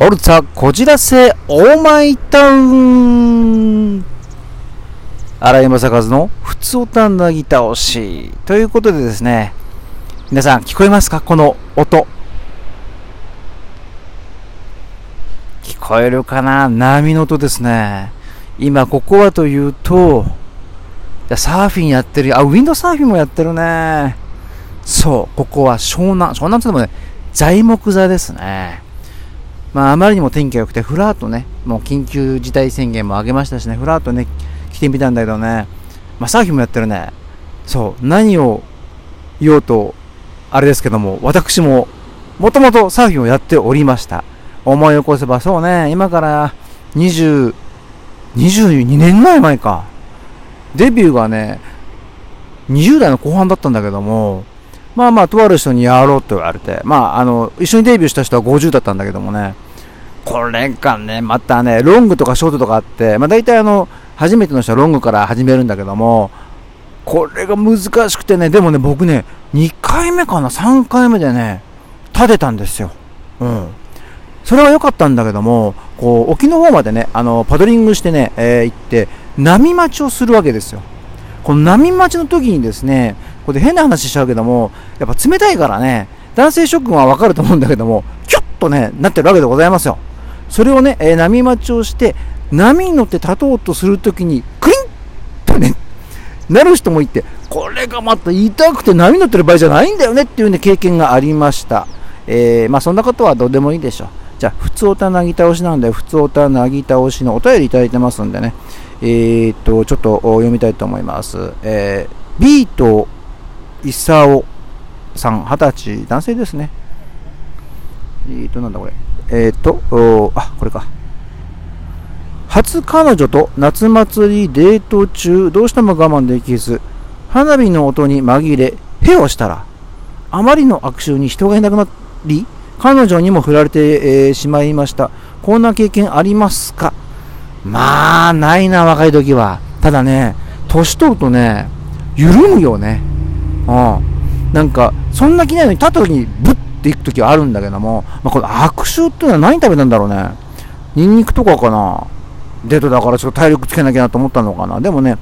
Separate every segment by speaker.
Speaker 1: オルツァこじらせオーマイタウン。荒井正和のふつおたなぎ倒しということでですね皆さん聞こえますか？この音。聞こえるかな？波の音ですね。今ここはというとサーフィンやってる。あウィンドサーフィンもやってるね。そうここは湘南。湘南って言ってもね材木座ですね。まあ、あまりにも天気が良くて、ふらっとね、もう緊急事態宣言も上げましたしね、ふらっとね、来てみたんだけどね、まあ、サーフィンもやってるね。そう、何を言おうと、あれですけども、私も、もともとサーフィンをやっておりました。思い起こせば、そうね、今から20、22年ぐらい前か。デビューがね、20代の後半だったんだけども、まあまあ、とある人にやろうと言われて、まあ、あの、一緒にデビューした人は50だったんだけどもね、これがね、またね、ロングとかショートとかあって、まあ大体あの、初めての人はロングから始めるんだけども、これが難しくてね、でもね、僕ね、2回目かな、3回目でね、立てたんですよ。うん。それは良かったんだけども、こう、沖の方までね、あの、パドリングしてね、えー、行って、波待ちをするわけですよ。この波待ちの時にですね、これで変な話しちゃうけども、やっぱ冷たいからね、男性諸君はわかると思うんだけども、キュッとね、なってるわけでございますよ。それをね、えー、波待ちをして、波に乗って立とうとするときに、クリンとね、なる人もいて、これがまた痛くて波に乗ってる場合じゃないんだよねっていうね、経験がありました。えー、まあそんなことはどうでもいいでしょう。じゃあ、普通おたなぎ倒しなんで、普通おたなぎ倒しのお便りいただいてますんでね、えー、っと、ちょっと読みたいと思います。えー、ビート功さん、二十歳、男性ですね。えーと、なんだこれ。えーと、あ、これか。初彼女と夏祭りデート中、どうしても我慢できず、花火の音に紛れ、へをしたら、あまりの悪臭に人がいなくなり、彼女にも振られて、えー、しまいました。こんな経験ありますか？まあ、ないな、若い時は。ただね、年取るとね、緩むよね。うん。なんか、そんな気ないのに立った時にブッていく時はあるんだけども、まあ、この悪臭っていうのは何食べたんだろうね。ニンニクとかかな。デートだからちょっと体力つけなきゃなと思ったのかな。でもね、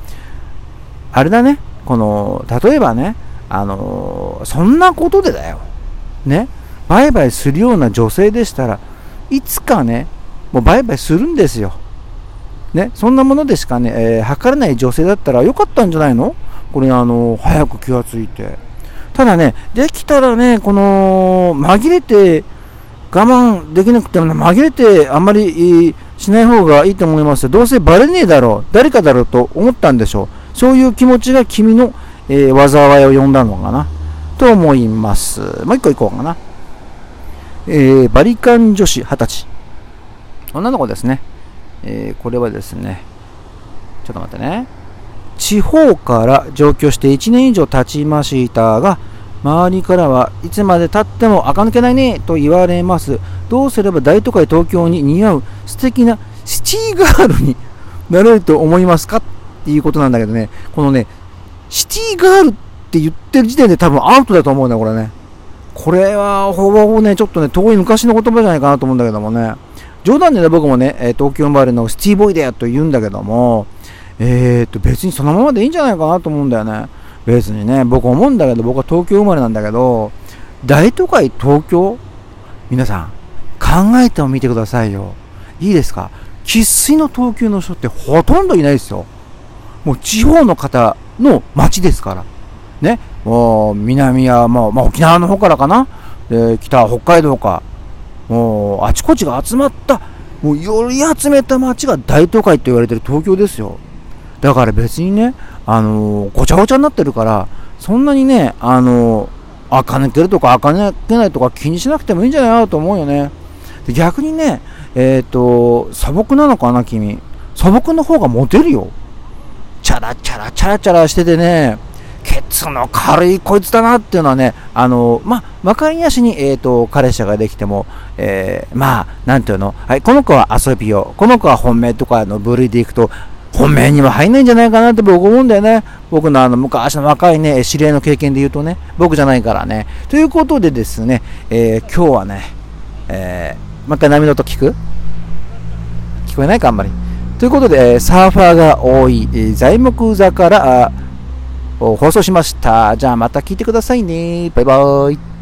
Speaker 1: あれだね。この、例えばね、あのー、そんなことでだよ。ね。売買するような女性でしたらいつかね、もう売買するんですよ。ね。そんなものでしかね、えー、測れない女性だったらよかったんじゃないの？これあの、早く気がついて。ただね、できたらね、この、紛れて、我慢できなくても、ね、紛れてあんまりしない方がいいと思いますどうせバレねえだろう、誰かだろうと思ったんでしょう。そういう気持ちが君の、えー、災いを呼んだのかな、と思います。もう一個いこうかな。えー、バリカン女子20歳。女の子ですね。えー、これはですね、ちょっと待ってね。地方から上京して1年以上経ちましたが、周りからはいつまでたっても垢抜けないねと言われます。どうすれば大都会東京に似合う素敵なシティガールになれると思いますか？っていうことなんだけどね、このね、シティガールって言ってる時点で多分アウトだと思うね、これね。これはほぼほぼね、ちょっとね、遠い昔の言葉じゃないかなと思うんだけどもね。冗談でね、僕もね、東京生まれのシティボーイだよと言うんだけども、えー、っと、別にそのままでいいんじゃないかなと思うんだよね。別にね、僕思うんだけど、僕は東京生まれなんだけど、大都会東京？皆さん、考えてみてくださいよ。いいですか？生粋の東京の人ってほとんどいないですよ。もう地方の方の街ですから。ね？もう南はもう、まあ、沖縄の方からかな？で、北は北海道か。もうあちこちが集まった、もうより集めた街が大都会と言われてる東京ですよ。だから別にね、あのー、ごちゃごちゃになってるから、そんなにね、あのー、あか抜けるとかあか抜けないとか気にしなくてもいいんじゃないかなと思うよね。で逆にね、えっ、ー、と、素朴なのかな、君。素朴の方がモテるよ。チャラチャラチャラチャラしててね、ケツの軽いこいつだなっていうのはね、あのまあ、分かりやしに、えっ、ー、と、彼氏ができても、えー、まあ、なんていうの、はい、この子は遊びを、この子は本命とかの部類でいくと、本命には入んないんじゃないかなって僕思うんだよね。僕のあの昔の若いね、知り合いの経験で言うとね、僕じゃないからね。ということでですね、えー、今日はね、えー、もう一回波の音聞く？聞こえないか、あんまり。ということで、サーファーが多い、材木座から放送しました。じゃあまた聞いてくださいね。バイバーイ。